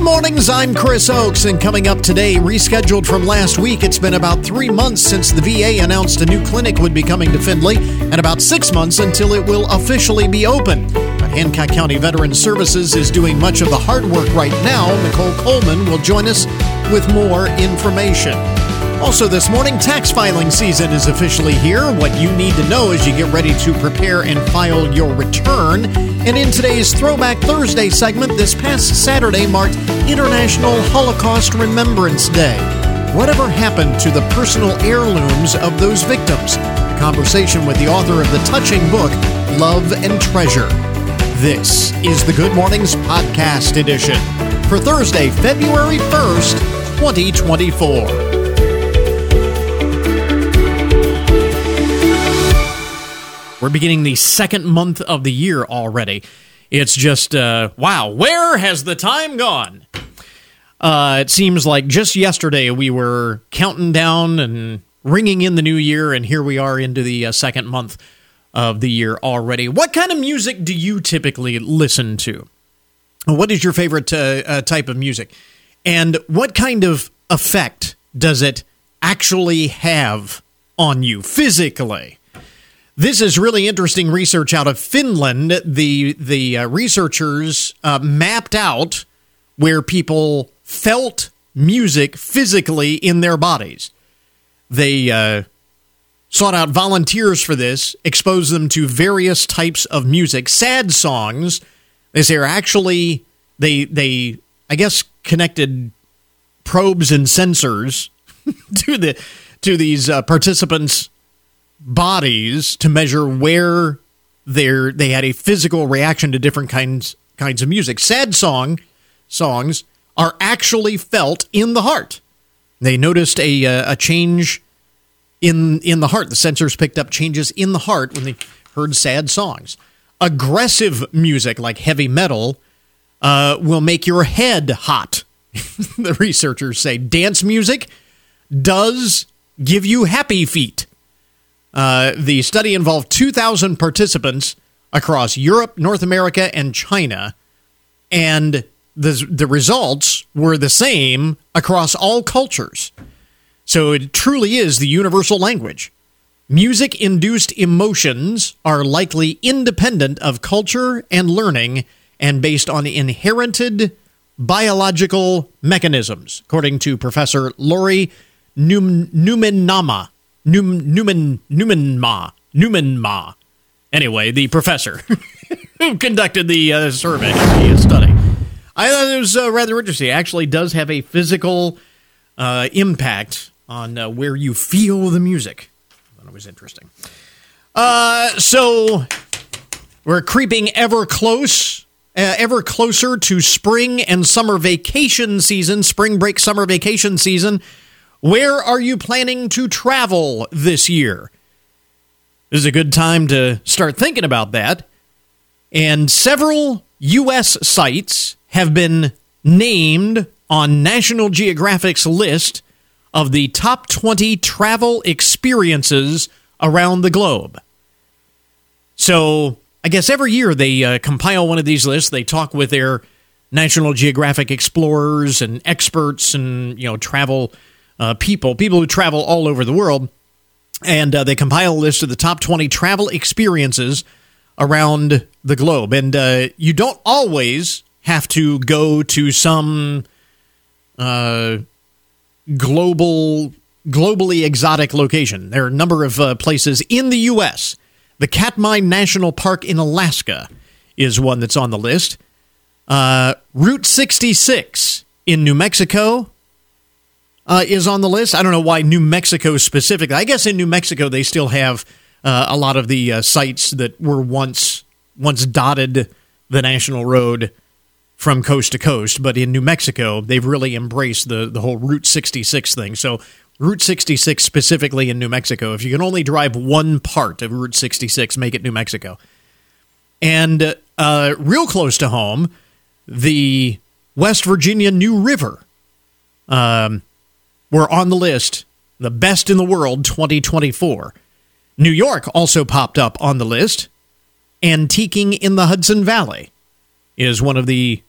Good mornings, I'm Chris Oakes, and coming up today, rescheduled from last week, it's been about three months since the VA announced a new clinic would be coming to Findlay, and about six months until it will officially be open. But Hancock County Veterans Services is doing much of the hard work right now. Nicole Coleman will join us with more information. Also, this morning, tax filing season is officially here. What you need to know as you get ready to prepare and file your return. And in today's Throwback Thursday segment, this past Saturday marked International Holocaust Remembrance Day. Whatever happened to the personal heirlooms of those victims? A conversation with the author of the touching book, Love and Treasure. This is the Good Mornings Podcast Edition for Thursday, February 1st, 2024. We're beginning the second month of the year already. It's just, uh, wow, where has the time gone? Uh, it seems like just yesterday we were counting down and ringing in the new year, and here we are into the uh, second month of the year already. What kind of music do you typically listen to? What is your favorite uh, uh, type of music? And what kind of effect does it actually have on you physically? This is really interesting research out of Finland. The the uh, researchers uh, mapped out where people felt music physically in their bodies. They uh, sought out volunteers for this, exposed them to various types of music. Sad songs, they say, are actually they they I guess connected probes and sensors to the to these uh, participants' bodies to measure where they they had a physical reaction to different kinds kinds of music. Sad song songs are actually felt in the heart. They noticed a uh, a change in in the heart. The sensors picked up changes in the heart when they heard sad songs. Aggressive music like heavy metal uh, will make your head hot. the researchers say dance music does give you happy feet. Uh, the study involved 2,000 participants across Europe, North America, and China, and the the results were the same across all cultures. So it truly is the universal language. Music induced emotions are likely independent of culture and learning and based on inherited biological mechanisms, according to Professor Lauri Nummenmaa Newman Newman Ma Newman Ma. Anyway, the professor who conducted the uh, survey, the study. I thought it was uh, rather interesting. It actually does have a physical uh, impact on uh, where you feel the music. I thought it was interesting. Uh, so we're creeping ever close, uh, ever closer to spring and summer vacation season, spring break, summer vacation season. Where are you planning to travel this year? This is a good time to start thinking about that. And several U.S. sites have been named on National Geographic's list of the top 20 travel experiences around the globe. So, I guess every year they uh, compile one of these lists. They talk with their National Geographic explorers and experts and, you know, travel uh, people, people who travel all over the world, and uh, they compile a list of the top 20 travel experiences around the globe. And uh, you don't always have to go to some uh, global, globally exotic location. There are a number of uh, places in the U.S. The Katmai National Park in Alaska is one that's on the list. Uh, Route 66 in New Mexico uh, is on the list. I don't know why New Mexico specifically. I guess in New Mexico they still have uh, a lot of the uh, sites that were once once dotted the national road from coast to coast, but in New Mexico they've really embraced the the whole Route 66 thing. So Route 66 specifically in New Mexico, if you can only drive one part of Route 66, make it New Mexico. And uh, real close to home, the West Virginia New River. Um, were on the list, the best in the world 2024. New York also popped up on the list. Antiquing in the Hudson Valley is one of the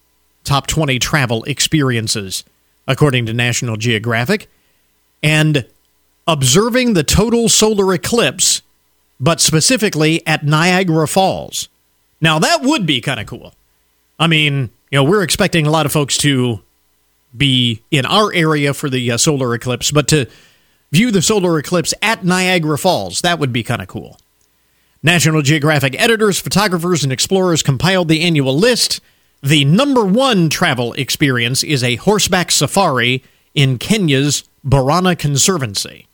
top 20 travel experiences, according to National Geographic. And observing the total solar eclipse, but specifically at Niagara Falls. Now, that would be kind of cool. I mean, you know, we're expecting a lot of folks to be in our area for the uh, solar eclipse, but to view the solar eclipse at Niagara Falls, that would be kind of cool. National Geographic editors, photographers, and explorers compiled the annual list. The number one travel experience is a horseback safari in Kenya's Borana Conservancy.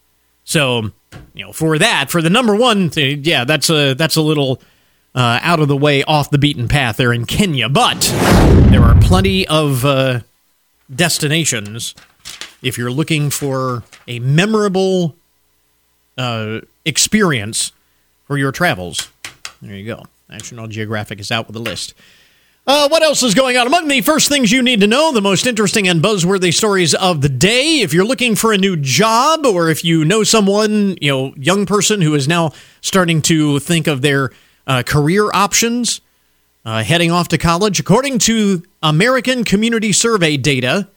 So, you know, for that, for the number one, yeah, that's a that's a little uh, out of the way, off the beaten path there in Kenya. But there are plenty of uh, destinations if you're looking for a memorable uh, experience for your travels. There you go. National Geographic is out with a list. Uh, what else is going on? Among the first things you need to know, the most interesting and buzzworthy stories of the day. If you're looking for a new job, or if you know someone, you know, young person who is now starting to think of their uh, career options, uh, heading off to college, according to American Community Survey data,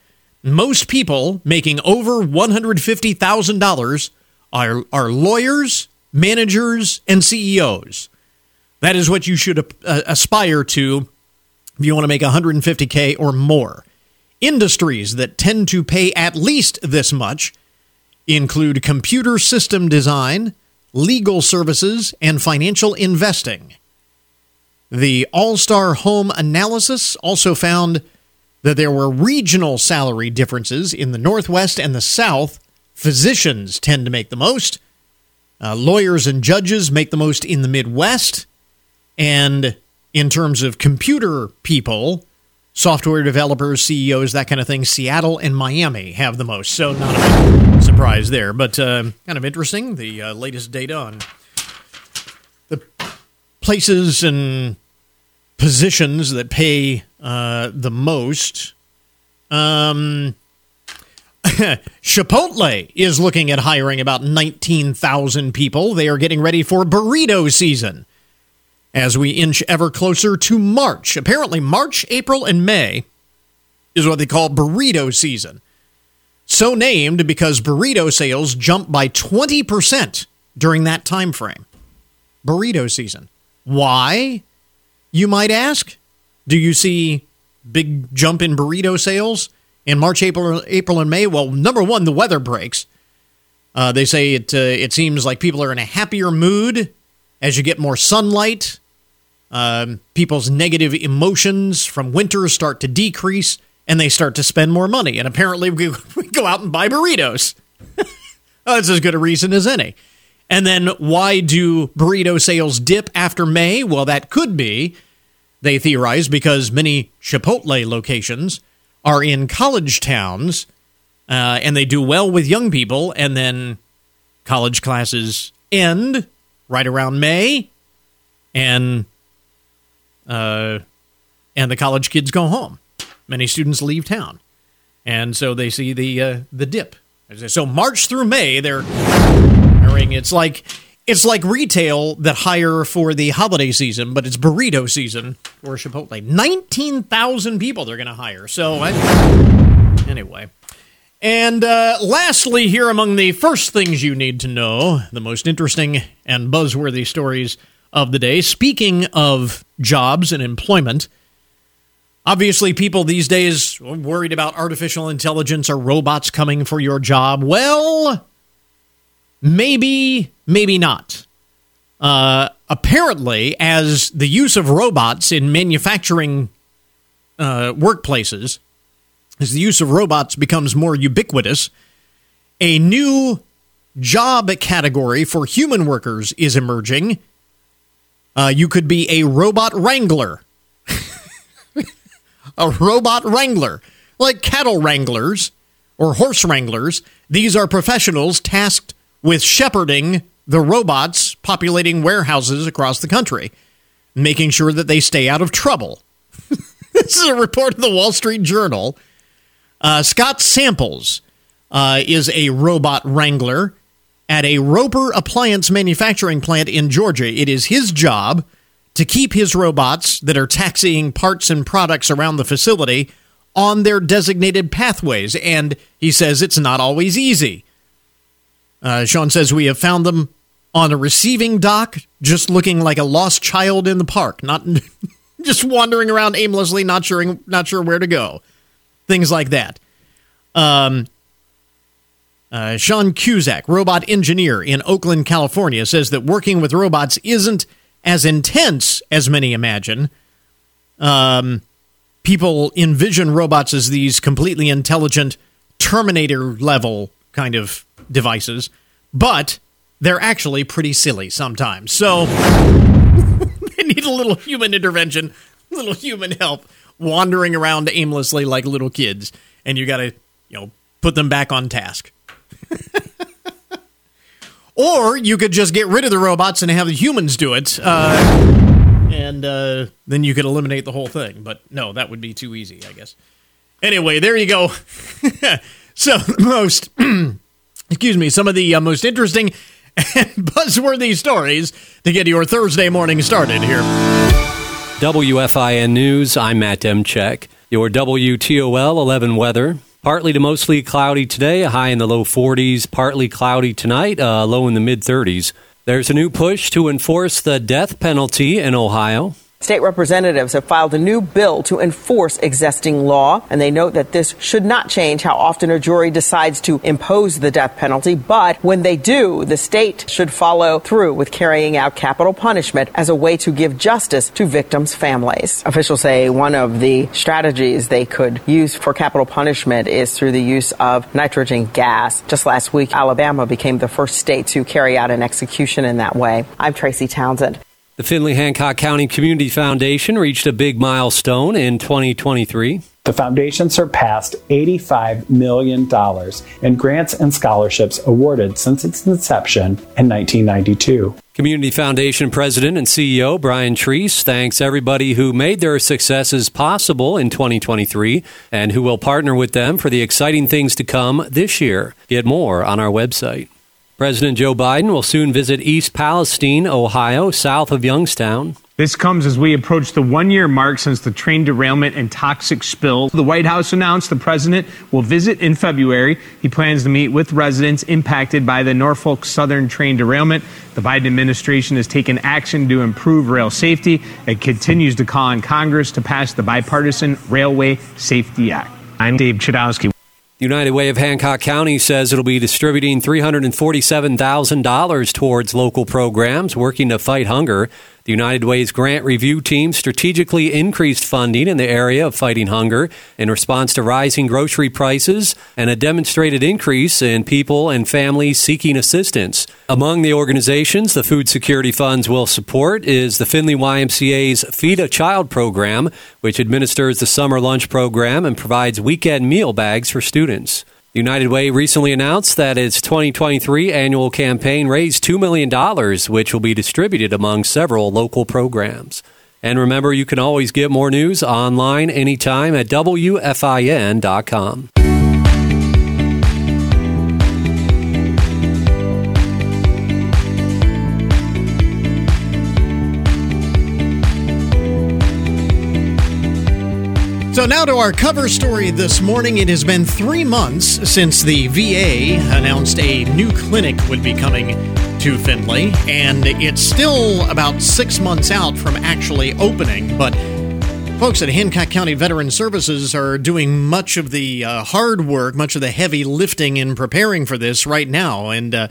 most people making over $150,000 are, are lawyers, managers, and CEOs. That is what you should uh, aspire to if you want to make 150K or more. Industries that tend to pay at least this much include computer system design, legal services, and financial investing. The All Star Home Analysis also found that there were regional salary differences in the Northwest and the South. Physicians tend to make the most. Uh, lawyers and judges make the most in the Midwest. And in terms of computer people, software developers, CEOs, that kind of thing, Seattle and Miami have the most. So not a surprise there, but uh, kind of interesting. The uh, latest data on places and positions that pay uh, the most. Um, Chipotle is looking at hiring about 19,000 people. They are getting ready for burrito season as we inch ever closer to March. Apparently, March, April, and May is what they call burrito season. So named because burrito sales jump by 20% during that time frame. Burrito season. Why, you might ask? Do you see big jump in burrito sales in March, April, April and May? Well, number one, the weather breaks. Uh, they say it. Uh, it seems like people are in a happier mood as you get more sunlight um, people's negative emotions from winter start to decrease and they start to spend more money. And apparently, we, we go out and buy burritos. That's as good a reason as any. And then, why do burrito sales dip after May? Well, that could be, they theorize, because many Chipotle locations are in college towns uh, and they do well with young people, and then college classes end right around May, and uh, and the college kids go home. Many students leave town, and so they see the uh, the dip. So March through May, they're It's like it's like retail that hire for the holiday season, but it's burrito season for Chipotle. Nineteen thousand people they're going to hire. So anyway. And uh, lastly, here among the first things you need to know, the most interesting and buzzworthy stories of the day. Speaking of jobs and employment, obviously, people these days worried about artificial intelligence or robots coming for your job. Well, maybe, maybe not. Uh, apparently, as the use of robots in manufacturing uh, workplaces, as the use of robots becomes more ubiquitous, a new job category for human workers is emerging uh, you could be a robot wrangler. a robot wrangler. Like cattle wranglers or horse wranglers. These are professionals tasked with shepherding the robots populating warehouses across the country, making sure that they stay out of trouble. this is a report in the Wall Street Journal. Uh, Scott Samples uh, is a robot wrangler at a Roper appliance manufacturing plant in Georgia. It is his job to keep his robots that are taxiing parts and products around the facility on their designated pathways, and he says it's not always easy. Uh, Sean says we have found them on a receiving dock, just looking like a lost child in the park, not just wandering around aimlessly, not sure, not sure where to go. Things like that. Um, uh, Sean Cusack, robot engineer in Oakland, California, says that working with robots isn't as intense as many imagine. Um, people envision robots as these completely intelligent Terminator level kind of devices, but they're actually pretty silly sometimes. So they need a little human intervention, a little human help, wandering around aimlessly like little kids, and you got to, you know, put them back on task. or you could just get rid of the robots and have the humans do it. Uh, and uh, then you could eliminate the whole thing. But no, that would be too easy, I guess. Anyway, there you go. so most, excuse me, some of the uh, most interesting and buzzworthy stories to get your Thursday morning started here. WFIN News. I'm Matt Demchek. Your WTOL 11 weather. Partly to mostly cloudy today, a high in the low 40s. Partly cloudy tonight, uh, low in the mid 30s. There's a new push to enforce the death penalty in Ohio. State representatives have filed a new bill to enforce existing law, and they note that this should not change how often a jury decides to impose the death penalty. But when they do, the state should follow through with carrying out capital punishment as a way to give justice to victims' families. Officials say one of the strategies they could use for capital punishment is through the use of nitrogen gas. Just last week, Alabama became the first state to carry out an execution in that way. I'm Tracy Townsend. The Findlay Hancock County Community Foundation reached a big milestone in 2023. The foundation surpassed $85 million in grants and scholarships awarded since its inception in 1992. Community Foundation President and CEO Brian Treese thanks everybody who made their successes possible in 2023 and who will partner with them for the exciting things to come this year. Get more on our website. President Joe Biden will soon visit East Palestine, Ohio, south of Youngstown. This comes as we approach the one year mark since the train derailment and toxic spill. The White House announced the president will visit in February. He plans to meet with residents impacted by the Norfolk Southern train derailment. The Biden administration has taken action to improve rail safety. It continues to call on Congress to pass the bipartisan Railway Safety Act. I'm Dave Chudowski. United Way of Hancock County says it'll be distributing $347,000 towards local programs working to fight hunger. The United Way's grant review team strategically increased funding in the area of fighting hunger in response to rising grocery prices and a demonstrated increase in people and families seeking assistance. Among the organizations the food security funds will support is the Findlay YMCA's Feed a Child program, which administers the summer lunch program and provides weekend meal bags for students. United Way recently announced that its 2023 annual campaign raised $2 million, which will be distributed among several local programs. And remember, you can always get more news online anytime at WFIN.com. So, now to our cover story this morning. It has been three months since the VA announced a new clinic would be coming to Findlay, and it's still about six months out from actually opening. But folks at Hancock County Veteran Services are doing much of the uh, hard work, much of the heavy lifting in preparing for this right now. And uh,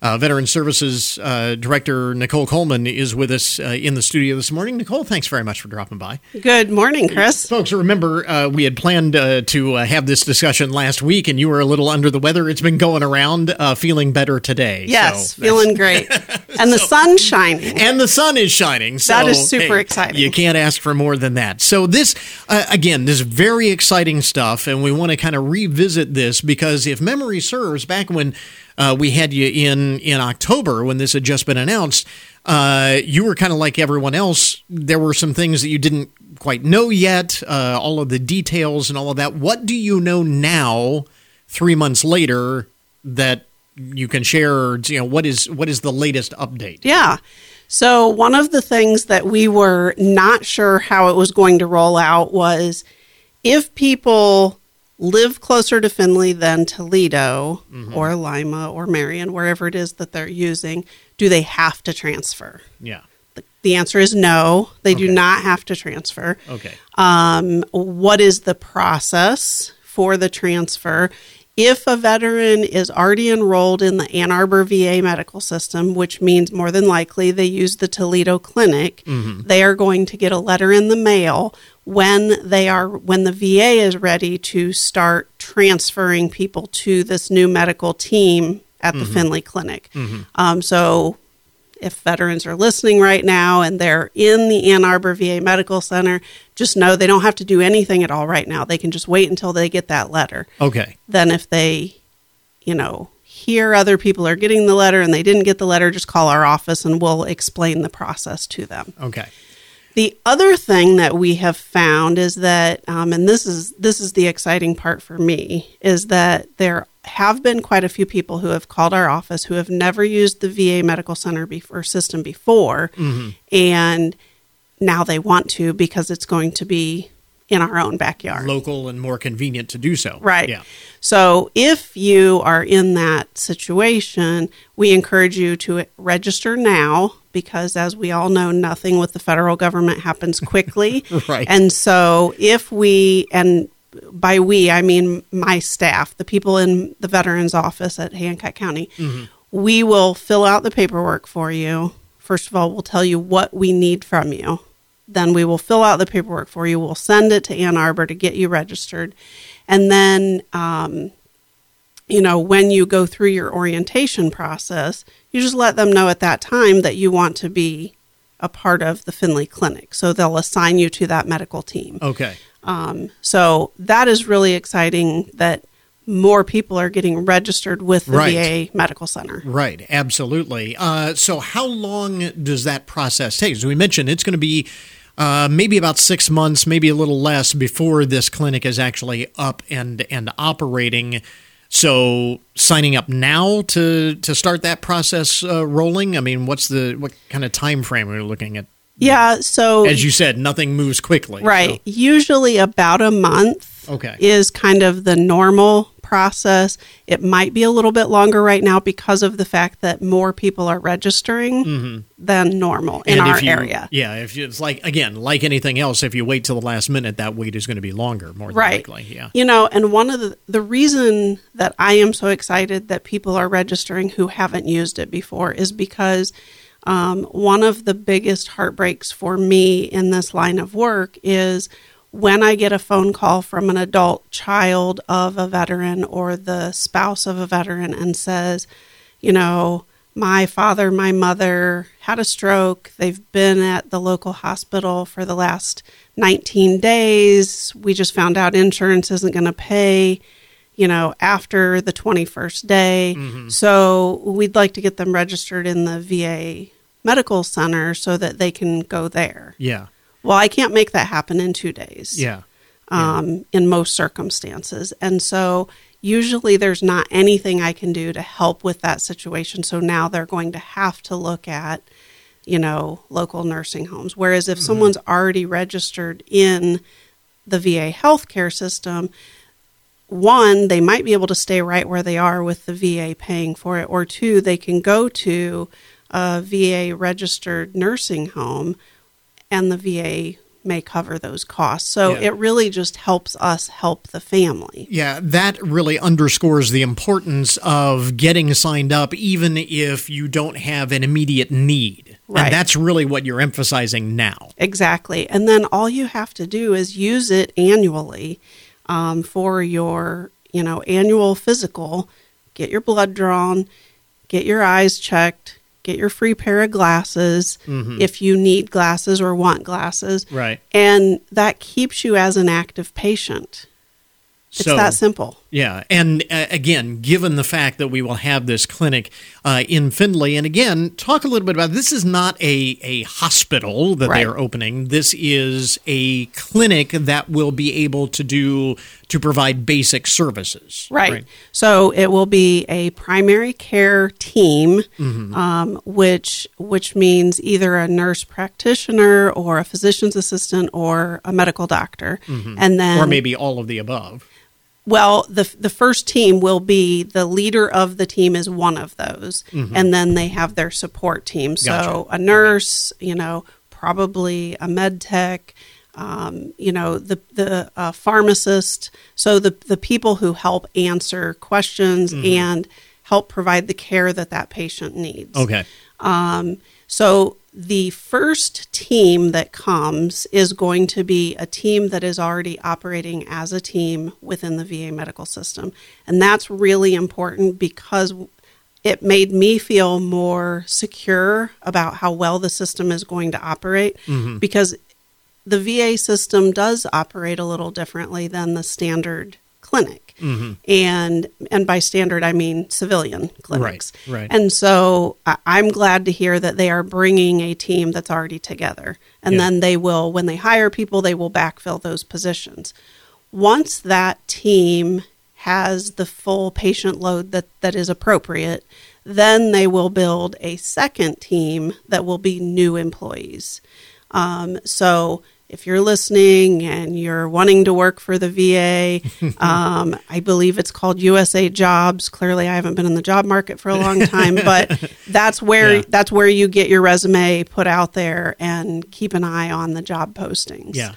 uh, Veteran Services uh, Director Nicole Coleman is with us uh, in the studio this morning. Nicole, thanks very much for dropping by. Good morning, Chris. Folks, remember uh, we had planned uh, to uh, have this discussion last week, and you were a little under the weather. It's been going around, feeling better today. Yes, so feeling great, and the so, sun's shining. And the sun is shining. So, that is super hey, exciting. You can't ask for more than that. So this, again, this very exciting stuff, and we want to kind of revisit this because if memory serves, back when uh, we had you in in October when this had just been announced. Uh, you were kind of like everyone else. There were some things that you didn't quite know yet, uh, all of the details and all of that. What do you know now, three months later, that you can share? You know, what is what is the latest update? Yeah. So one of the things that we were not sure how it was going to roll out was if people live closer to Findlay than Toledo or Lima or Marion, wherever it is that they're using, do they have to transfer? Yeah. The, the answer is no, they Okay. do not have to transfer. Okay. Um, what is the process for the transfer? If a veteran is already enrolled in the Ann Arbor VA medical system, which means more than likely they use the Toledo clinic, they are going to get a letter in the mail when they are when the VA is ready to start transferring people to this new medical team at the Findlay Clinic. Um, so if veterans are listening right now and they're in the Ann Arbor VA Medical Center, just know they don't have to do anything at all right now. They can just wait until they get that letter. Okay. Then, if they, you know, hear other people are getting the letter and they didn't get the letter, just call our office and we'll explain the process to them. Okay. The other thing that we have found is that, um, and this is this is the exciting part for me, is that there have been quite a few people who have called our office who have never used the VA medical center before system before, and now they want to because it's going to be in our own backyard. Local and more convenient to do so. Right. Yeah. So if you are in that situation, we encourage you to register now because, as we all know, nothing with the federal government happens quickly. Right. And so if we, and by we, I mean my staff, the people in the veterans office at Hancock County, mm-hmm. we will fill out the paperwork for you. First of all, we'll tell you what we need from you. Then we will fill out the paperwork for you. We'll send it to Ann Arbor to get you registered. And then, um, you know, when you go through your orientation process, you just let them know at that time that you want to be a part of the Findlay Clinic. So they'll assign you to that medical team. Okay. Um, so that is really exciting that more people are getting registered with the Right. VA Medical Center. Right, absolutely. Uh, so, how long does that process take? As we mentioned, it's going to be uh, maybe about six months, maybe a little less, before this clinic is actually up and and operating. So, signing up now to to start that process uh, rolling. I mean, what's the what kind of time frame are we looking at? Yeah. So As you said, nothing moves quickly. Right. Usually about a month Okay. is kind of the normal process. It might be a little bit longer right now because of the fact that more people are registering than normal in Mm-hmm. And our if you- area. Yeah, if you, it's like again, like anything else, if you wait till the last minute, that wait is going to be longer, more than Right. likely. Yeah. You know, and one of the the reason that I am so excited that people are registering who haven't used it before is because um, one of the biggest heartbreaks for me in this line of work is when I get a phone call from an adult child of a veteran or the spouse of a veteran and says, you know, my father, my mother had a stroke. They've been at the local hospital for the last 19 days. We just found out insurance isn't going to pay, you know, after the 21st day. Mm-hmm. So we'd like to get them registered in the VA medical center so that they can go there. Yeah. Well, I can't make that happen in two days Yeah. um, in most circumstances. And so usually there's not anything I can do to help with that situation. So now they're going to have to look at, you know, local nursing homes. Whereas if someone's already registered in the VA healthcare system, one, they might be able to stay right where they are with the VA paying for it, or two, they can go to a VA registered nursing home and the VA may cover those costs. So Yeah. it really just helps us help the family. Yeah, that really underscores the importance of getting signed up, even if you don't have an immediate need. Right. And that's really what you're emphasizing now. Exactly. And then all you have to do is use it annually um, for your, you know, annual physical. Get your blood drawn, get your eyes checked, get your free pair of glasses mm-hmm. if you need glasses or want glasses. Right. And that keeps you as an active patient. It's so, that simple. Yeah, and uh, again, given the fact that we will have this clinic uh, in Findlay, and again, talk a little bit about this is not a, a hospital that Right. they are opening. This is a clinic that will be able to do to provide basic services. Right. So it will be a primary care team, Mm-hmm. um, which which means either a nurse practitioner or a physician's assistant or a medical doctor, and then Mm-hmm. Or maybe all of the above. Well, the the first team will be the leader of the team is one of those, and then they have their support team. So Mm-hmm. Gotcha. a nurse, you know, probably a med tech, um, you know, the the uh, pharmacist. So the the people who help answer questions Mm-hmm. and help provide the care that that patient needs. Okay. Um, so the first team that comes is going to be a team that is already operating as a team within the VA medical system. And that's really important because it made me feel more secure about how well the system is going to operate mm-hmm. because the VA system does operate a little differently than the standard clinic. And and by standard I mean civilian clinics. right. And so I'm glad to hear that they are bringing a team that's already together. And Yeah. then they will, when they hire people, they will backfill those positions. Once that team has the full patient load that, that is appropriate, then they will build a second team that will be new employees. Um, so if you're listening and you're wanting to work for the VA, um, I believe it's called USA Jobs. Clearly, I haven't been in the job market for a long time, but that's where Yeah. that's where you get your resume put out there and keep an eye on the job postings. Yeah.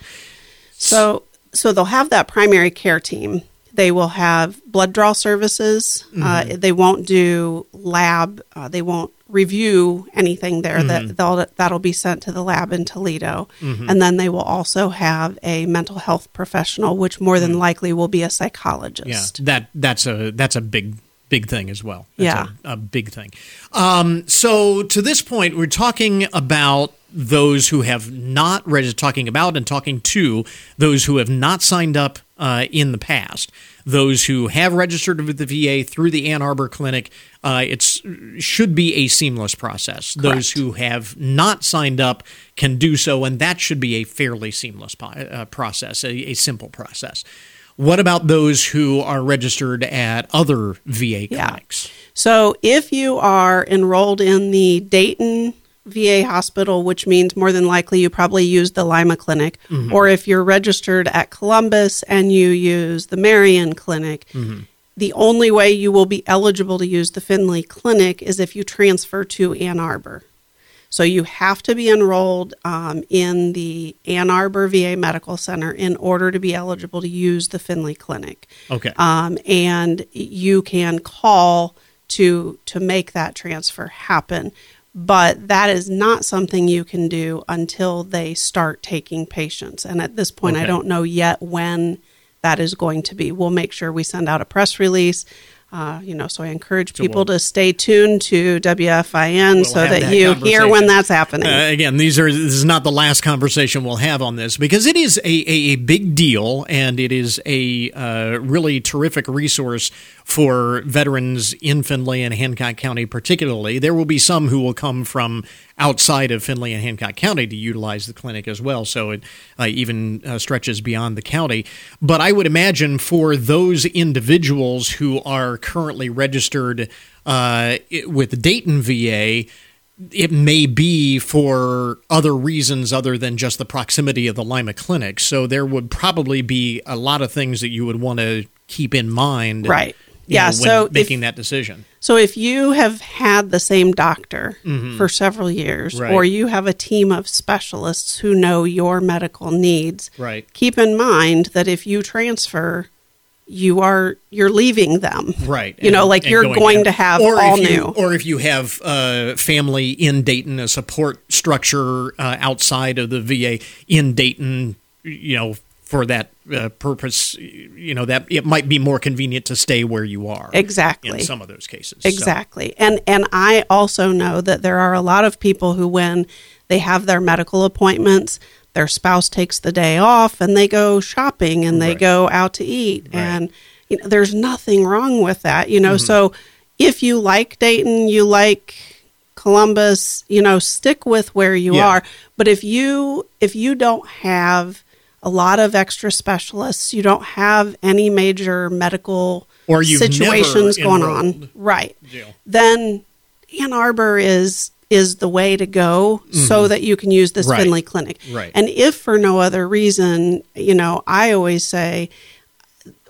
So so they'll have that primary care team. They will have blood draw services. Uh, they won't do lab. Uh, they won't review anything there. That they'll, that'll be sent to the lab in Toledo, and then they will also have a mental health professional, which more than likely will be a psychologist. Yeah. That that's a that's a big big thing as well. That's Yeah. a, a big thing. Um, so to this point, we're talking about those who have not registered, talking about and talking to those who have not signed up uh, in the past. Those who have registered with the VA through the Ann Arbor Clinic, uh, it's should be a seamless process. Those who have not signed up can do so, and that should be a fairly seamless po- uh, process, a, a simple process. What about those who are registered at other VA Yeah. clinics? So if you are enrolled in the Dayton VA hospital, which means more than likely you probably use the Lima Clinic, or if you're registered at Columbus and you use the Marion Clinic, the only way you will be eligible to use the Findlay Clinic is if you transfer to Ann Arbor. So you have to be enrolled um, in the Ann Arbor VA Medical Center in order to be eligible to use the Findlay Clinic Okay. um, and you can call to to make that transfer happen. But that is not something you can do until they start taking patients. And at this point, I don't know yet when that is going to be. We'll make sure we send out a press release. Uh, you know, so I encourage people we'll- to stay tuned to WFIN We'll so that, that you hear when that's happening. Uh, again, these are this is not the last conversation we'll have on this because it is a, a, a big deal and it is a uh, really terrific resource for veterans in Findlay and Hancock County, particularly. There will be some who will come from outside of Findlay and Hancock County to utilize the clinic as well, so it uh, even uh, stretches beyond the county. But I would imagine for those individuals who are currently registered uh, with Dayton VA it may be for other reasons other than just the proximity of the Lima Clinic. So there would probably be a lot of things that you would want to keep in mind. Right. Yeah, know, when so if- making that decision. So if you have had the same doctor for several years, Mm-hmm. Right. or you have a team of specialists who know your medical needs, Right. keep in mind that if you transfer, you are you're leaving them. Right. You know, like you're going to have or all if you, new. Or if you have uh, family in Dayton, a support structure uh, outside of the VA in Dayton, you know, for that uh, purpose, you know, that it might be more convenient to stay where you are. Exactly. In some of those cases. So- Exactly. And and I also know that there are a lot of people who when they have their medical appointments, their spouse takes the day off and they go shopping and they Right. go out to eat and you know, there's nothing wrong with that, you know. Mm-hmm. So if you like Dayton, you like Columbus, you know, stick with where you yeah. are. But if you if you don't have a lot of extra specialists, you don't have any major medical or situations going on, right? Yeah. Then Ann Arbor is is the way to go mm-hmm. so that you can use this right. Findlay clinic. Right. And if for no other reason, you know, I always say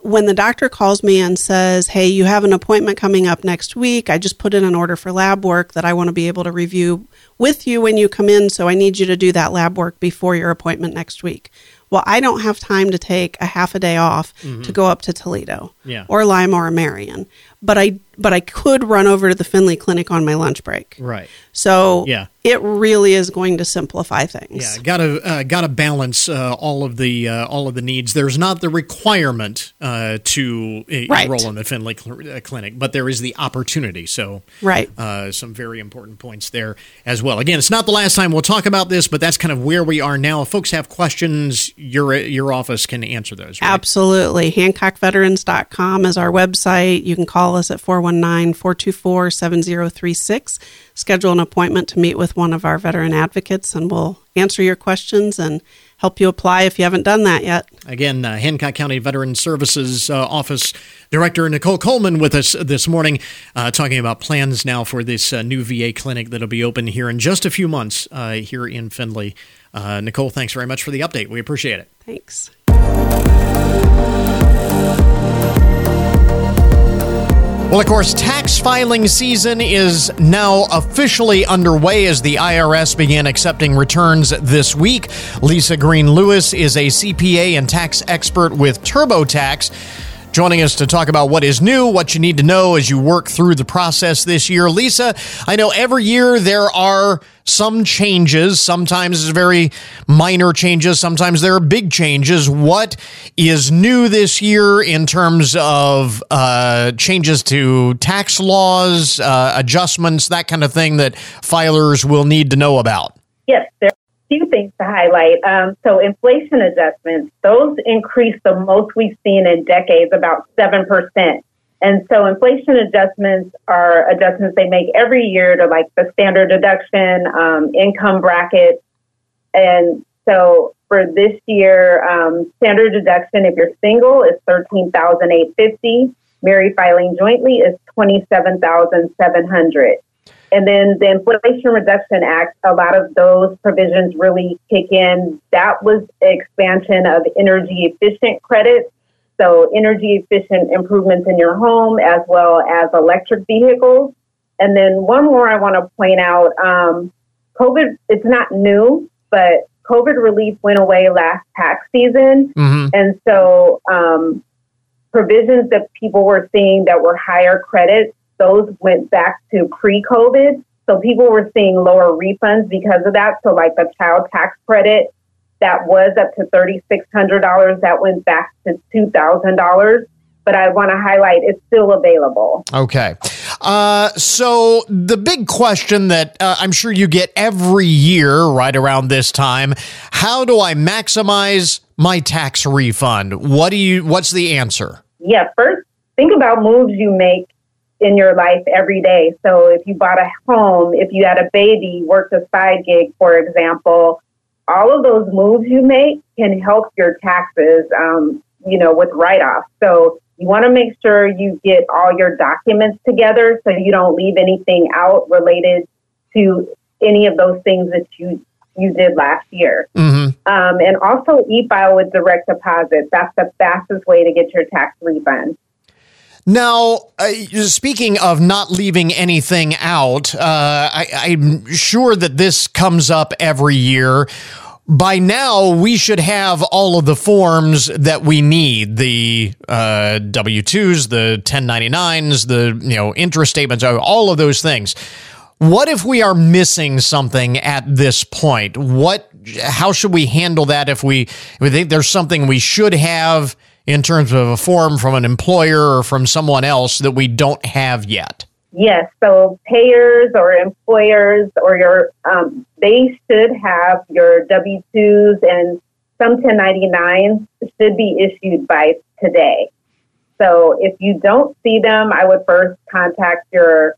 when the doctor calls me and says, Hey, you have an appointment coming up next week, I just put in an order for lab work that I want to be able to review with you when you come in. So I need you to do that lab work before your appointment next week. Well, I don't have time to take a half a day off mm-hmm. to go up to Toledo yeah. or Lima or Marion but I but I could run over to the Findlay Clinic on my lunch break. Right. So yeah. it really is going to simplify things. Yeah, got to uh, got to balance uh, all of the uh, all of the needs. There's not the requirement uh, to right. enroll in the Findlay cl- uh, Clinic, but there is the opportunity. So right, uh, some very important points there as well. Again, it's not the last time we'll talk about this, but that's kind of where we are now. If folks have questions, your your office can answer those. Right? Absolutely. HancockVeterans.com is our website. You can call call us at 419 424 7036. Schedule an appointment to meet with one of our veteran advocates, and we'll answer your questions and help you apply if you haven't done that yet. Again, uh, Hancock County Veteran Services uh, Office Director Nicole Coleman with us this morning, uh, talking about plans now for this uh, new VA clinic that'll be open here in just a few months uh, here in Findlay. Uh, Nicole, thanks very much for the update. We appreciate it. Thanks. Well, of course, tax filing season is now officially underway as the IRS began accepting returns this week. Lisa Greene-Lewis is a CPA and tax expert with TurboTax. Joining us to talk about what is new, what you need to know as you work through the process this year. Lisa, I know every year there are some changes. Sometimes it's very minor changes. Sometimes there are big changes. What is new this year in terms of uh, changes to tax laws, uh, adjustments, that kind of thing that filers will need to know about? Yes, there few things to highlight. Um, so, inflation adjustments, those increased the most we've seen in decades, about 7%. And so, inflation adjustments are adjustments they make every year to like the standard deduction, um, income bracket. And so, for this year, um, standard deduction, if you're single, is 13850 Married filing jointly is 27700 and then the Inflation Reduction Act, a lot of those provisions really kick in. That was expansion of energy efficient credits. So energy efficient improvements in your home as well as electric vehicles. And then one more I want to point out, um, COVID, it's not new, but COVID relief went away last tax season. Mm-hmm. And so um, provisions that people were seeing that were higher credits those went back to pre COVID. So people were seeing lower refunds because of that. So, like the child tax credit that was up to $3,600, that went back to $2,000. But I want to highlight it's still available. Okay. Uh, so, the big question that uh, I'm sure you get every year right around this time how do I maximize my tax refund? What do you, what's the answer? Yeah, first, think about moves you make in your life every day. So if you bought a home, if you had a baby, worked a side gig, for example, all of those moves you make can help your taxes, um, you know, with write off. So you want to make sure you get all your documents together so you don't leave anything out related to any of those things that you you did last year. Mm-hmm. Um, and also e-file with direct deposit. That's the fastest way to get your tax refund. Now, uh, speaking of not leaving anything out, uh, I, I'm sure that this comes up every year. By now we should have all of the forms that we need. The uh, w2s the 1099s the you know interest statements all of those things. What if we are missing something at this point? What how should we handle that if we if we think there's something we should have in terms of a form from an employer or from someone else that we don't have yet? Yes, so payers or employers or your um, they should have your W twos and some 1099s should be issued by today. So if you don't see them, I would first contact your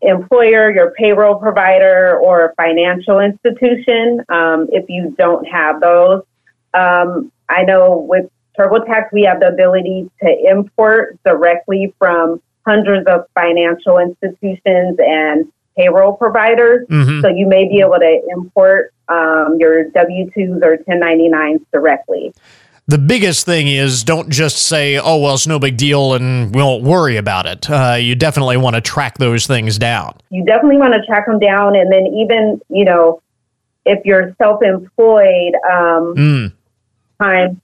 employer, your payroll provider, or financial institution um, if you don't have those. Um, I know with TurboTax, we have the ability to import directly from hundreds of financial institutions and payroll providers. Mm-hmm. So you may be able to import um, your W 2s or 1099s directly. The biggest thing is don't just say, oh, well, it's no big deal and we won't worry about it. Uh, you definitely want to track those things down. You definitely want to track them down. And then, even, you know, if you're self employed, um, mm. time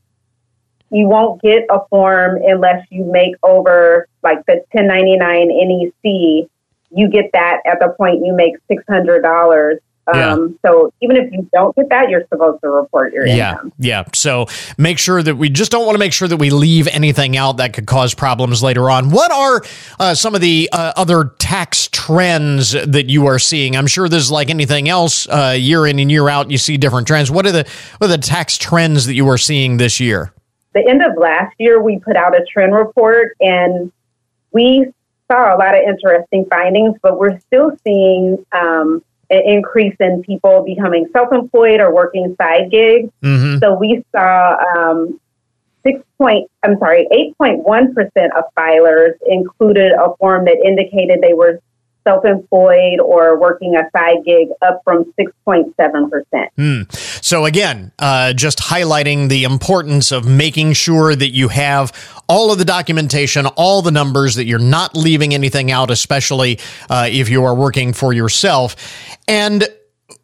you won't get a form unless you make over like the 1099 NEC. You get that at the point you make $600. Yeah. Um, so even if you don't get that, you're supposed to report your yeah, income. Yeah. So make sure that we just don't want to make sure that we leave anything out that could cause problems later on. What are uh, some of the uh, other tax trends that you are seeing? I'm sure there's like anything else, uh, year in and year out, you see different trends. What are the what are the tax trends that you are seeing this year? The end of last year, we put out a trend report and we saw a lot of interesting findings, but we're still seeing um, an increase in people becoming self-employed or working side gigs. Mm-hmm. So we saw um, six point, I'm sorry, 8.1% of filers included a form that indicated they were self employed or working a side gig up from 6.7%. Mm. So, again, uh, just highlighting the importance of making sure that you have all of the documentation, all the numbers, that you're not leaving anything out, especially uh, if you are working for yourself. And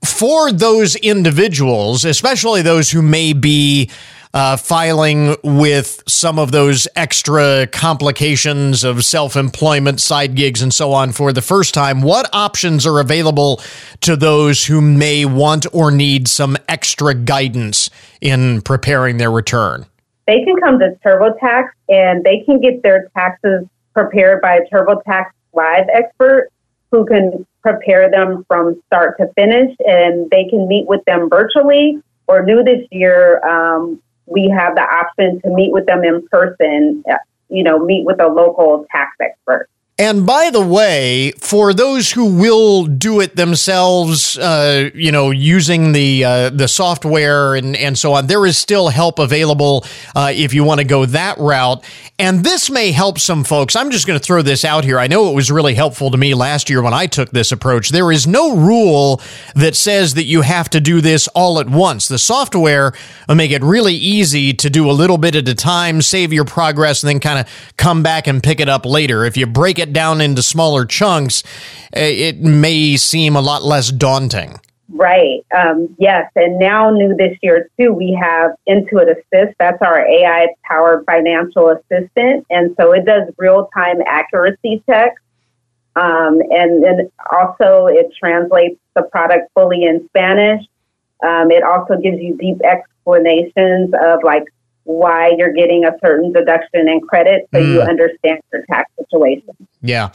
for those individuals, especially those who may be uh, filing with some of those extra complications of self employment, side gigs, and so on for the first time, what options are available to those who may want or need some extra guidance in preparing their return? They can come to TurboTax and they can get their taxes prepared by a TurboTax Live expert who can prepare them from start to finish and they can meet with them virtually or new this year, um, we have the option to meet with them in person, you know, meet with a local tax expert. And by the way, for those who will do it themselves, uh, you know, using the uh, the software and and so on, there is still help available uh, if you want to go that route. And this may help some folks. I'm just going to throw this out here. I know it was really helpful to me last year when I took this approach. There is no rule that says that you have to do this all at once. The software will make it really easy to do a little bit at a time, save your progress, and then kind of come back and pick it up later. If you break it it down into smaller chunks, eh, it may seem a lot less daunting. Right. Um, yes. And now, new this year, too, we have Intuit Assist. That's our AI powered financial assistant. And so it does real time accuracy checks. Um, and then also, it translates the product fully in Spanish. Um, it also gives you deep explanations of like why you're getting a certain deduction and credit so mm. you understand your tax situation. Yeah.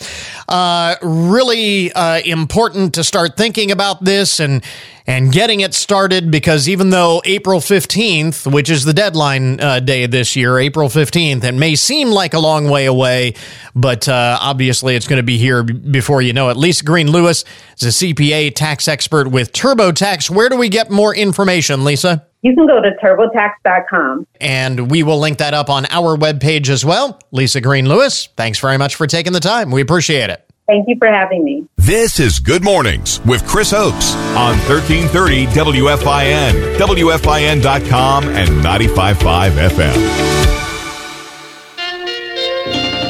Uh, really uh, important to start thinking about this and and getting it started because even though April 15th, which is the deadline uh, day this year, April 15th, it may seem like a long way away, but uh, obviously it's going to be here before you know it. Lisa Greene-Lewis is a CPA tax expert with TurboTax. Where do we get more information, Lisa? You can go to turbotax.com. And we will link that up on our webpage as well. Lisa Greene-Lewis, thanks very much for taking the time. We appreciate it. Thank you for having me. This is Good Mornings with Chris Oakes on 1330 WFIN, WFIN.com, and 95.5 FM.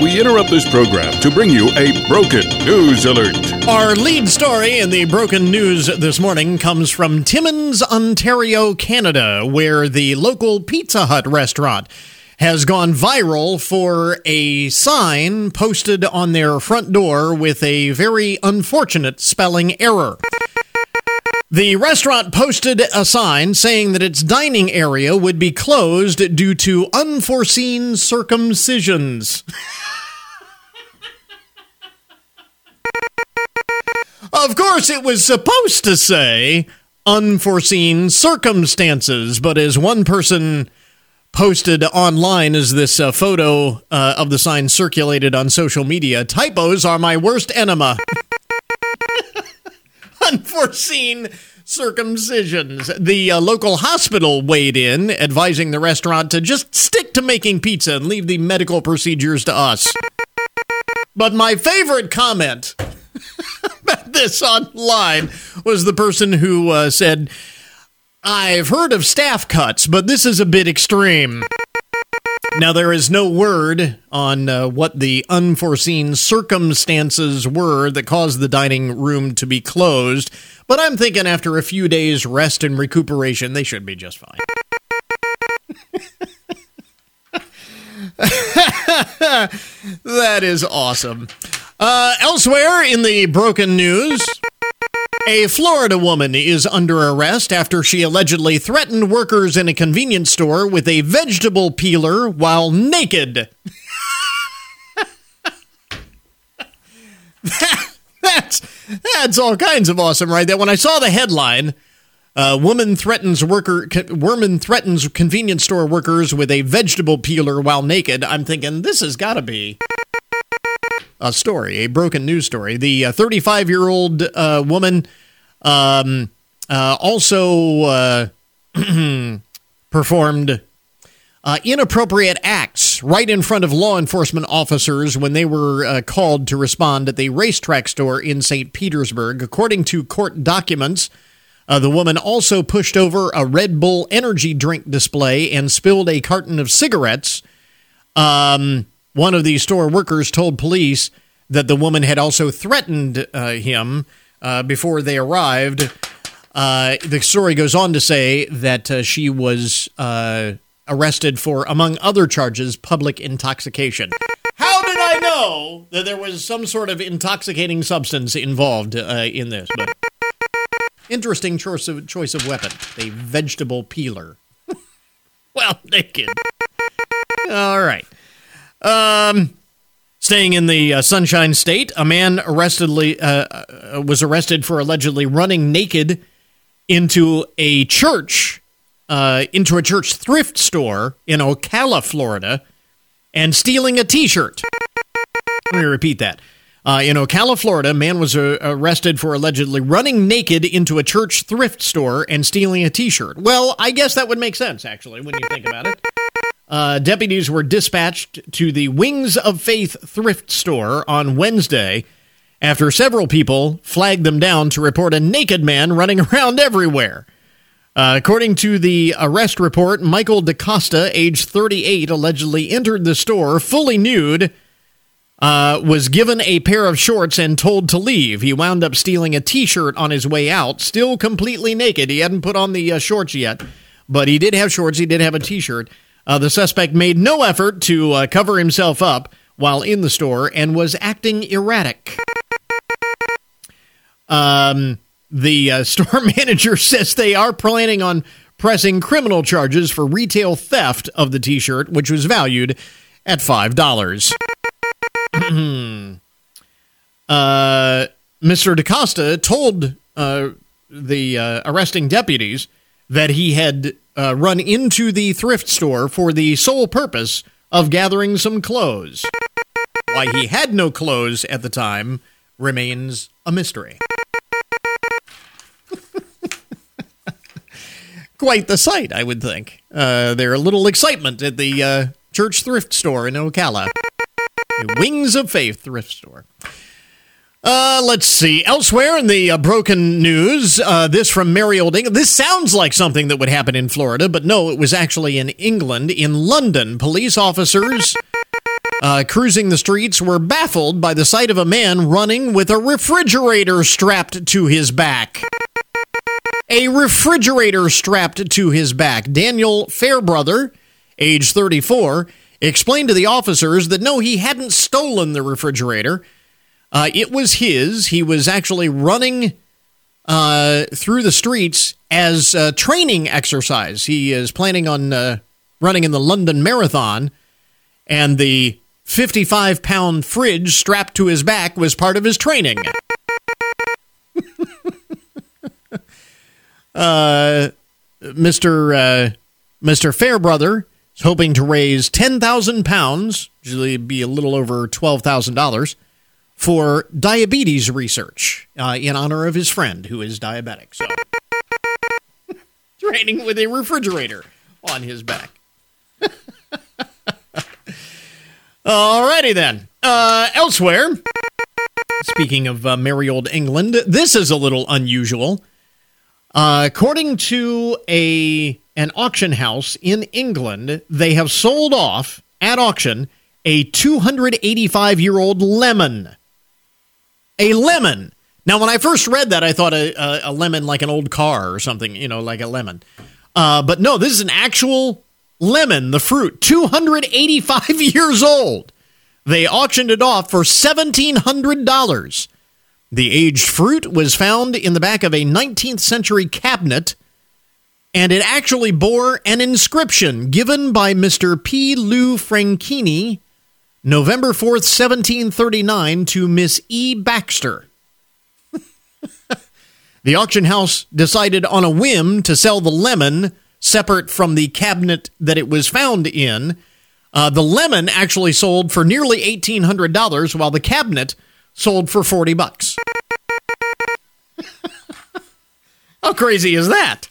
We interrupt this program to bring you a broken news alert. Our lead story in the broken news this morning comes from Timmins, Ontario, Canada, where the local Pizza Hut restaurant has gone viral for a sign posted on their front door with a very unfortunate spelling error. The restaurant posted a sign saying that its dining area would be closed due to unforeseen circumcisions. of course, it was supposed to say unforeseen circumstances, but as one person posted online is this uh, photo uh, of the sign circulated on social media. Typos are my worst enema. Unforeseen circumcisions. The uh, local hospital weighed in, advising the restaurant to just stick to making pizza and leave the medical procedures to us. But my favorite comment about this online was the person who uh, said, I've heard of staff cuts, but this is a bit extreme. Now, there is no word on uh, what the unforeseen circumstances were that caused the dining room to be closed, but I'm thinking after a few days' rest and recuperation, they should be just fine. that is awesome. Uh, elsewhere in the broken news, a Florida woman is under arrest after she allegedly threatened workers in a convenience store with a vegetable peeler while naked. that's that's all kinds of awesome, right? That when I saw the headline, uh, woman threatens worker woman threatens convenience store workers with a vegetable peeler while naked. I'm thinking this has got to be a story, a broken news story. The 35 uh, year old uh, woman um, uh, also uh, performed uh, inappropriate acts right in front of law enforcement officers when they were uh, called to respond at the RaceTrac store in St. Petersburg. According to court documents, the woman also pushed over a Red Bull energy drink display and spilled a carton of cigarettes. Um, one of the store workers told police that the woman had also threatened uh, him uh, before they arrived. Uh, the story goes on to say that uh, she was uh, arrested for, among other charges, public intoxication. How did I know that there was some sort of intoxicating substance involved uh, in this? But interesting choice of choice of weapon: a vegetable peeler. well, naked. All right. Um, staying in the uh, Sunshine State, a man arrestedly uh, uh, was arrested for allegedly running naked into a church, uh, into a church thrift store in Ocala, Florida, and stealing a T-shirt. Let me repeat that. Uh, in Ocala, Florida, a man was uh, arrested for allegedly running naked into a church thrift store and stealing a T-shirt. Well, I guess that would make sense, actually, when you think about it. Uh, deputies were dispatched to the Wings of Faith thrift store on Wednesday after several people flagged them down to report a naked man running around everywhere. Uh, according to the arrest report, Michael DaCosta, age 38, allegedly entered the store fully nude, uh, was given a pair of shorts and told to leave. He wound up stealing a t shirt on his way out, still completely naked. He hadn't put on the uh, shorts yet, but he did have shorts, he did have a t shirt. Uh, the suspect made no effort to uh, cover himself up while in the store and was acting erratic. Um, the uh, store manager says they are planning on pressing criminal charges for retail theft of the t shirt, which was valued at $5. uh, Mr. DaCosta told uh, the uh, arresting deputies that he had uh, run into the thrift store for the sole purpose of gathering some clothes. Why he had no clothes at the time remains a mystery. Quite the sight, I would think. Uh, there a little excitement at the uh, church thrift store in Ocala. The Wings of Faith thrift store. Uh, let's see. Elsewhere in the uh, broken news, uh, this from Merry Old England. This sounds like something that would happen in Florida, but no, it was actually in England. In London, police officers uh, cruising the streets were baffled by the sight of a man running with a refrigerator strapped to his back. A refrigerator strapped to his back. Daniel Fairbrother, age 34, explained to the officers that no, he hadn't stolen the refrigerator. Uh, it was his. He was actually running uh, through the streets as a training exercise. He is planning on uh, running in the London Marathon, and the 55 pound fridge strapped to his back was part of his training. uh, Mr. Uh, Mr. Fairbrother is hoping to raise 10,000 pounds, usually it'd be a little over $12,000, for diabetes research uh, in honor of his friend who is diabetic. So, training with a refrigerator on his back. Alrighty then. Uh, elsewhere, speaking of uh, merry old England, this is a little unusual. Uh, according to a an auction house in England, they have sold off at auction a 285 year old lemon. A lemon. Now, when I first read that, I thought a, a, a lemon like an old car or something, you know, like a lemon. Uh, but no, this is an actual lemon, the fruit, 285 years old. They auctioned it off for $1,700. The aged fruit was found in the back of a 19th century cabinet, and it actually bore an inscription given by Mr. P. Lou Franchini, November 4th, 1739, to Miss E. Baxter. the auction house decided on a whim to sell the lemon separate from the cabinet that it was found in. Uh, the lemon actually sold for nearly $1,800, while the cabinet sold for 40 bucks. How crazy is that?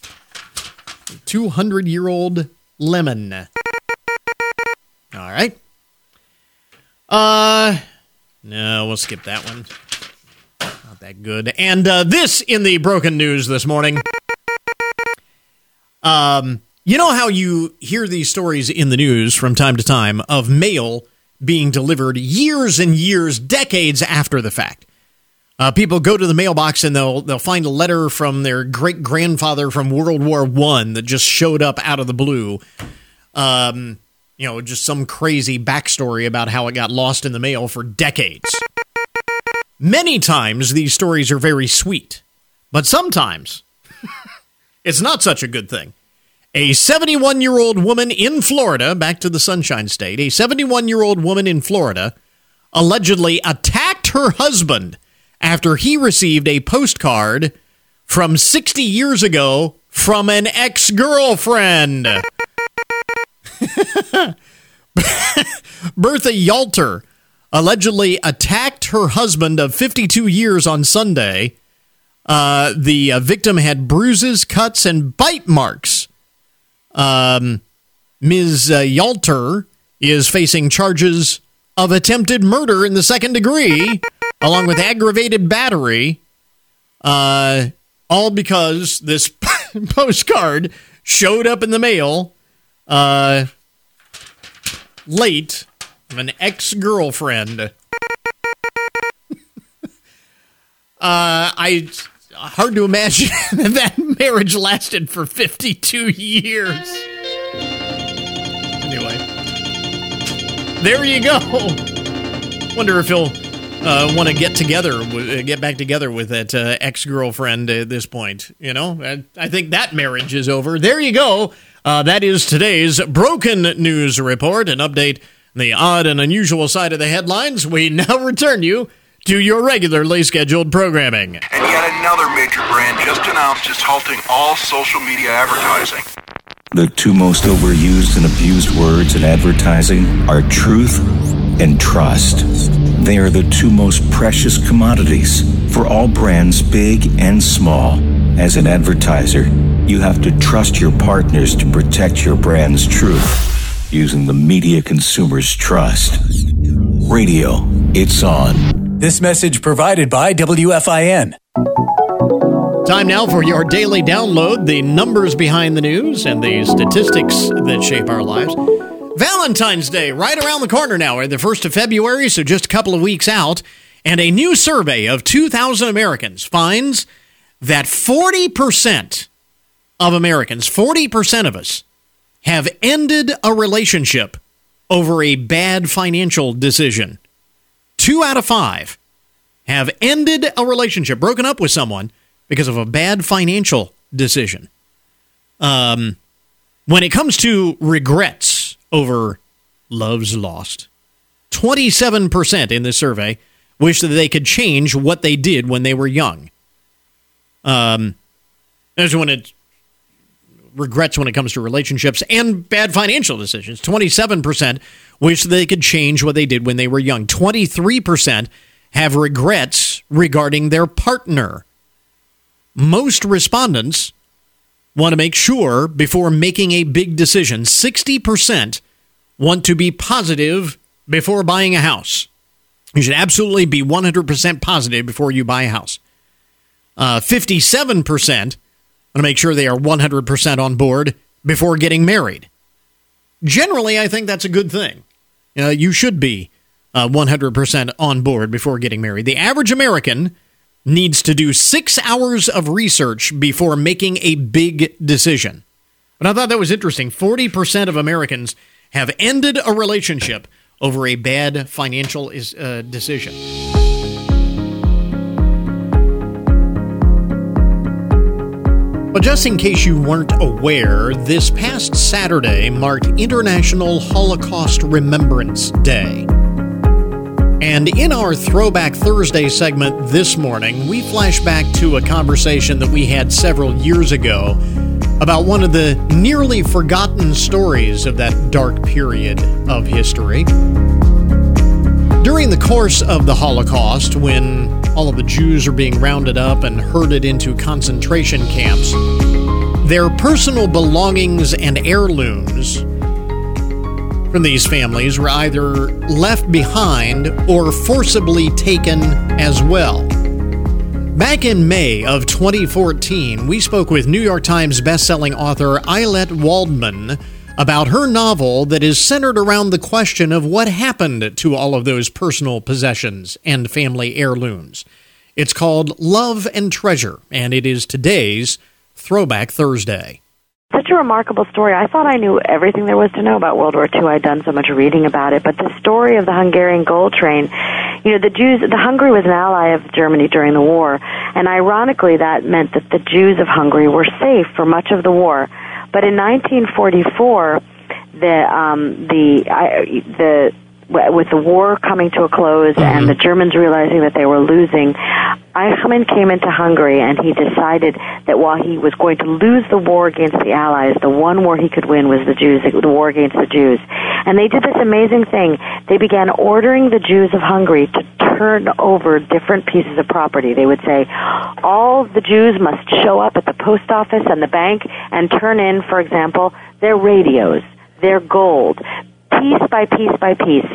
200 year old lemon. All right. Uh, no, we'll skip that one. Not that good. And uh, this in the broken news this morning. Um, you know how you hear these stories in the news from time to time of mail being delivered years and years, decades after the fact. Uh, people go to the mailbox and they'll they'll find a letter from their great grandfather from World War One that just showed up out of the blue. Um, you know, just some crazy backstory about how it got lost in the mail for decades. Many times these stories are very sweet, but sometimes it's not such a good thing. A 71 year old woman in Florida, back to the Sunshine State, a 71 year old woman in Florida allegedly attacked her husband after he received a postcard from 60 years ago from an ex girlfriend. Bertha Yalter allegedly attacked her husband of 52 years on Sunday. Uh, the uh, victim had bruises, cuts, and bite marks. Um, Ms. Uh, Yalter is facing charges of attempted murder in the second degree, along with aggravated battery. Uh, all because this postcard showed up in the mail uh, late of an ex girlfriend. uh, I hard to imagine that that marriage lasted for 52 years. Anyway, there you go. Wonder if he'll uh, want to get together, uh, get back together with that uh, ex girlfriend at this point. You know, I, I, think that marriage is over. There you go. Uh, that is today's broken news report. An update the odd and unusual side of the headlines. We now return you to your regularly scheduled programming. And yet another major brand just announced it's halting all social media advertising. The two most overused and abused words in advertising are truth and trust. They are the two most precious commodities for all brands, big and small. As an advertiser, you have to trust your partners to protect your brand's truth using the media consumers trust. Radio, it's on. This message provided by WFIN. Time now for your daily download the numbers behind the news and the statistics that shape our lives. Valentine's Day, right around the corner now, the 1st of February, so just a couple of weeks out. And a new survey of 2,000 Americans finds that 40% of Americans, 40% of us, have ended a relationship over a bad financial decision. Two out of five have ended a relationship, broken up with someone because of a bad financial decision. Um, when it comes to regrets over love's lost, 27% in this survey wish that they could change what they did when they were young. Um, I just want to regrets when it comes to relationships and bad financial decisions. 27% wish they could change what they did when they were young. 23% have regrets regarding their partner. Most respondents want to make sure before making a big decision. 60% want to be positive before buying a house. You should absolutely be 100% positive before you buy a house. Uh, 57% want to make sure they are 100% on board before getting married. Generally, I think that's a good thing. Uh, you should be uh, 100% on board before getting married. The average American needs to do six hours of research before making a big decision. And I thought that was interesting. 40% of Americans have ended a relationship over a bad financial is, uh, decision. But just in case you weren't aware, this past Saturday marked International Holocaust Remembrance Day. And in our Throwback Thursday segment this morning, we flash back to a conversation that we had several years ago about one of the nearly forgotten stories of that dark period of history. During the course of the Holocaust, when all of the Jews are being rounded up and herded into concentration camps, their personal belongings and heirlooms from these families were either left behind or forcibly taken as well. Back in May of 2014, we spoke with New York Times bestselling author Ayelet Waldman about her novel that is centered around the question of what happened to all of those personal possessions and family heirlooms. It's called Love and Treasure, and it is today's Throwback Thursday such a remarkable story. I thought I knew everything there was to know about World War II. I'd done so much reading about it, but the story of the Hungarian gold train, you know, the Jews, the Hungary was an ally of Germany during the war, and ironically, that meant that the Jews of Hungary were safe for much of the war. But in 1944, the um, the I, the with the war coming to a close mm-hmm. and the Germans realizing that they were losing, Eichmann came into Hungary and he decided that while he was going to lose the war against the Allies, the one war he could win was the Jews, the war against the Jews. And they did this amazing thing. They began ordering the Jews of Hungary to turn over different pieces of property. They would say, all the Jews must show up at the post office and the bank and turn in, for example, their radios, their gold, piece by piece by piece.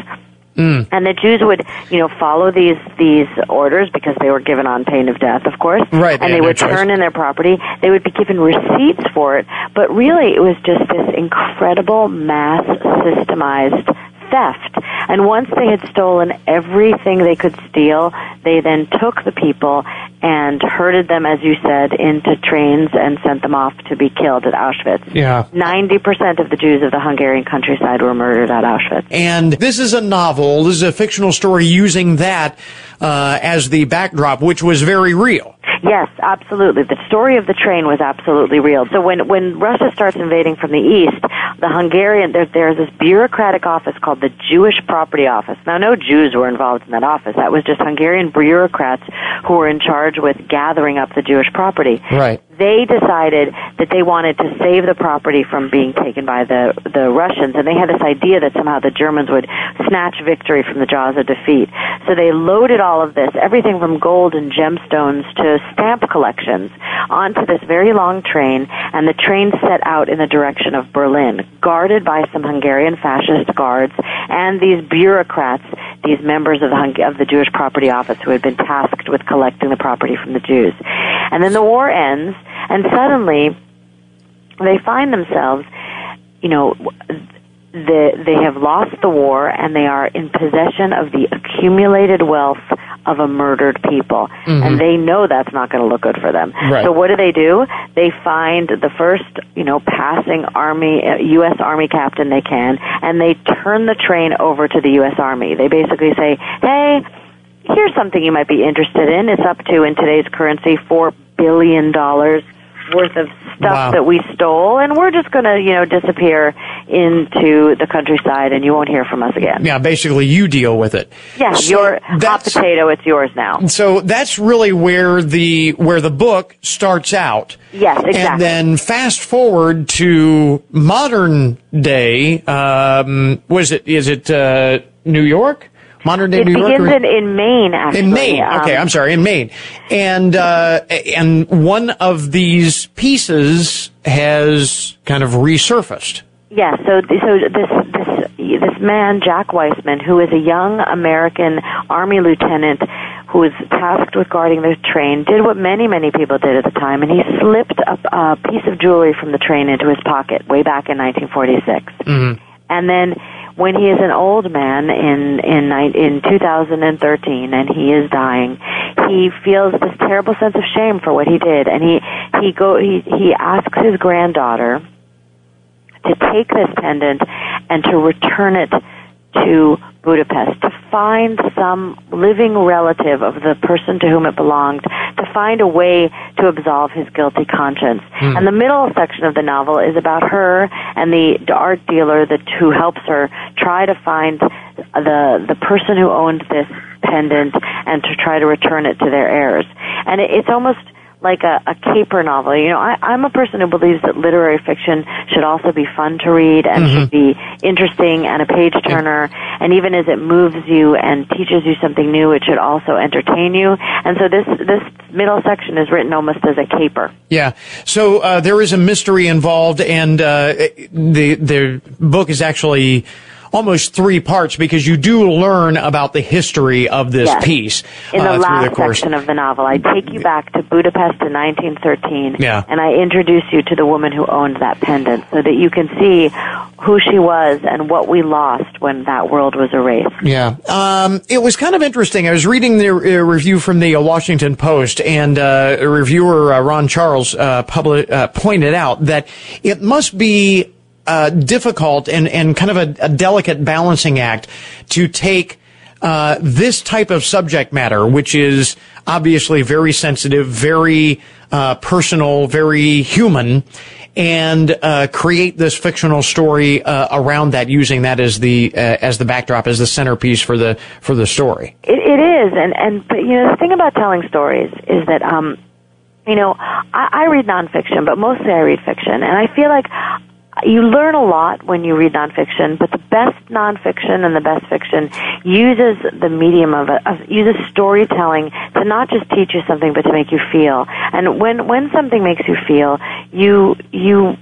Mm. And the Jews would, you know, follow these these orders because they were given on pain of death, of course. Right. And they would no turn in their property. They would be given receipts for it. But really, it was just this incredible mass systemized theft. And once they had stolen everything they could steal, they then took the people and herded them, as you said, into trains and sent them off to be killed at Auschwitz. Yeah. 90% of the Jews of the Hungarian countryside were murdered at Auschwitz. And this is a novel, this is a fictional story using that uh, as the backdrop, which was very real. Yes, absolutely. The story of the train was absolutely real. So when when Russia starts invading from the east, the Hungarian there, there's this bureaucratic office called the Jewish Property Office. Now, no Jews were involved in that office. That was just Hungarian bureaucrats who were in charge with gathering up the Jewish property. Right they decided that they wanted to save the property from being taken by the the Russians, and they had this idea that somehow the Germans would snatch victory from the jaws of defeat. So they loaded all of this, everything from gold and gemstones to stamp collections, onto this very long train, and the train set out in the direction of Berlin, guarded by some Hungarian fascist guards and these bureaucrats, these members of the Hung- of the Jewish Property Office who had been tasked with collecting the property from the Jews. And then the war ends and suddenly they find themselves, you know, the, they have lost the war and they are in possession of the accumulated wealth of a murdered people. Mm-hmm. And they know that's not going to look good for them. Right. So what do they do? They find the first, you know, passing army, U.S. Uh, army captain they can, and they turn the train over to the U.S. Army. They basically say, hey, here's something you might be interested in. It's up to, in today's currency, $4 billion worth of stuff Wow. that we stole, and we're just going to, you know, disappear into the countryside, and you won't hear from us again. Yeah, basically you deal with it. Yeah, So your hot potato, it's yours now. So that's really where the where the book starts out. Yes, exactly. And then fast forward to modern day. Um, was it? Is it uh, New York? Modern day It New York. begins in, in Maine, actually. in Maine. Um, Okay, I'm sorry, in Maine. And uh, and one of these pieces has kind of resurfaced. Yeah, so so this this this man Jack Weissman, who is a young American Army lieutenant who was tasked with guarding the train, did what many many people did at the time, and he slipped a, a piece of jewelry from the train into his pocket way back in 1946. And then when he is an old man in in in 2013 and he is dying, he feels this terrible sense of shame for what he did, and he he go he he asks his granddaughter to take this pendant and to return it to Budapest, to find some living relative of the person to whom it belonged, to find a way to absolve his guilty conscience. Hmm. And the middle section of the novel is about her and the art dealer that who helps her try to find the the person who owned this pendant and to try to return it to their heirs. And it, it's almost like a, a caper novel. You know, I, I'm a person who believes that literary fiction should also be fun to read and Mm-hmm. should be interesting and a page turner. And even as it moves you and teaches you something new, it should also entertain you. And so this this middle section is written almost as a caper. Yeah. So uh, there is a mystery involved, and uh, the the book is actually almost three parts because you do learn about the history of this Yes. piece In the uh, last the course. section of the novel, I take you back to Budapest in 1913, Yeah. and I introduce you to the woman who owned that pendant, so that you can see who she was and what we lost when that world was erased. Yeah. Um, it was kind of interesting. I was reading the uh, review from the uh, Washington Post, and uh, a reviewer, Ron Charles, publi- uh, pointed out that it must be uh, difficult and, and kind of a, a delicate balancing act to take uh, this type of subject matter, which is obviously very sensitive, very uh, personal, very human, and uh, create this fictional story uh, around that, using that as the uh, as the backdrop, as the centerpiece for the for the story. It, it is, and and but you know the thing about telling stories is that um, you know I, I read nonfiction, but mostly I read fiction, and I feel like you learn a lot when you read nonfiction. But the best nonfiction and the best fiction uses the medium of, a, of uses storytelling to not just teach you something, but to make you feel. And when when something makes you feel, you you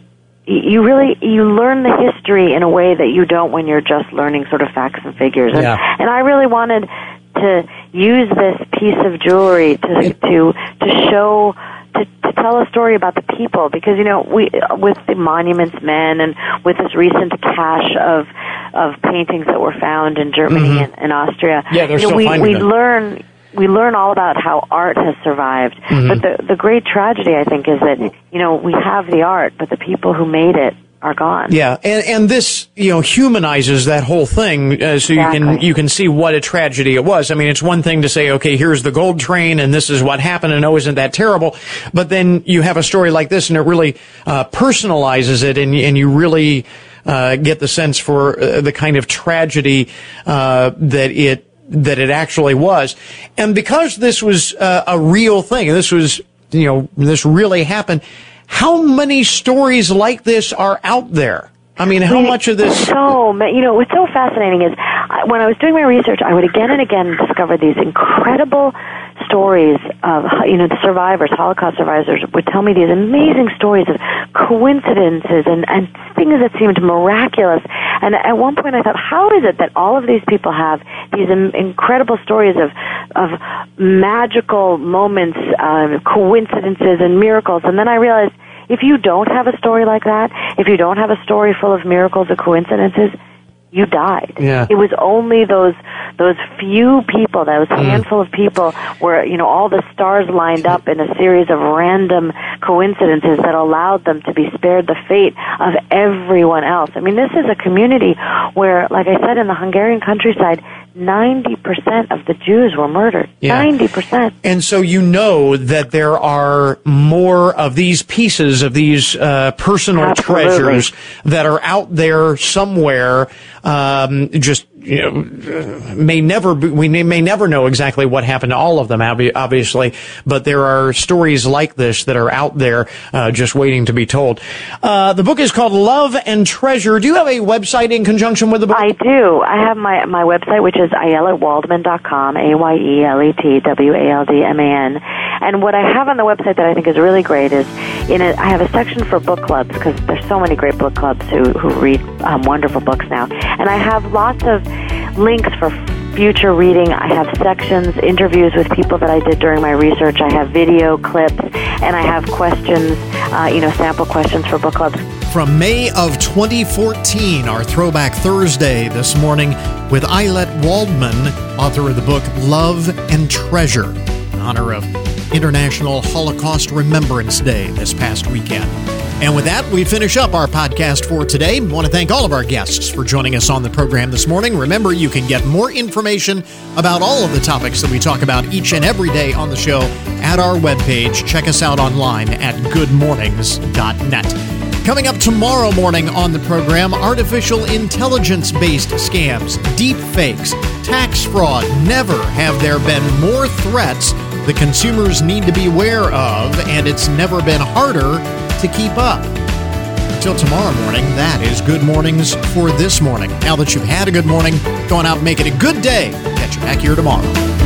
you really you learn the history in a way that you don't when you're just learning sort of facts and figures. And, Yeah. and I really wanted to use this piece of jewelry to to to show to, to tell a story about the people because you know we with the monuments men and with this recent cache of of paintings that were found in Germany Mhm. and, and Austria Yeah, they're you know, still we finding we them. learn we learn all about how art has survived Mhm. but the the great tragedy I think is that you know we have the art but the people who made it are gone Yeah, and and this you know humanizes that whole thing, uh, so you can you can see what a tragedy it was. I mean, it's one thing to say, okay, here's the gold train, and this is what happened, and oh, isn't that terrible? But then you have a story like this, and it really uh, personalizes it, and and you really uh, get the sense for uh, the kind of tragedy uh, that it that it actually was, and because this was uh, a real thing, this was you know this really happened. How many stories like this are out there? I mean, how much of this? So, you know, what's so fascinating is when I was doing my research, I would again and again discover these incredible stories of, you know, the survivors, Holocaust survivors would tell me these amazing stories of coincidences and, and things that seemed miraculous. And at one point I thought, how is it that all of these people have these incredible stories of, of magical moments, um, coincidences and miracles? And then I realized, if you don't have a story like that, if you don't have a story full of miracles or coincidences, you died. Yeah. It was only those those few people, those mm. handful of people where, you know, all the stars lined up in a series of random coincidences that allowed them to be spared the fate of everyone else. I mean, this is a community where, like I said, in the Hungarian countryside, 90% of the Jews were murdered. Yeah. 90%. And so you know that there are more of these pieces of these uh, personal Absolutely. treasures that are out there somewhere. Um, just you may never be, we may, never know exactly what happened to all of them, obviously, but there are stories like this that are out there uh, just waiting to be told. Uh, the book is called Love and Treasure. Do you have a website in conjunction with the book? I do. I have my, my website, which is ayeletwaldman.com, A-Y-E-L-E-T-W-A-L-D-M-A-N. And what I have on the website that I think is really great is in have a section for book clubs because there's so many great book clubs who, who read um, wonderful books now. And I have lots of links for future reading. I have sections, interviews with people that I did during my research. I have video clips, and I have questions, uh, you know, sample questions for book clubs. From May of 2014, our Throwback Thursday this morning with Ayelet Waldman, author of the book Love and Treasure, in honor of International Holocaust Remembrance Day this past weekend. And with that, we finish up our podcast for today. I want to thank all of our guests for joining us on the program this morning. Remember, you can get more information about all of the topics that we talk about each and every day on the show at our webpage. Check us out online at goodmornings.net. Coming up tomorrow morning on the program, artificial intelligence based scams, deep fakes, tax fraud. Never have there been more threats the consumers need to be aware of, and it's never been harder to keep up. Until tomorrow morning, that is Good Mornings for this morning. Now that you've had a good morning, go on out and make it a good day. Catch you back here tomorrow.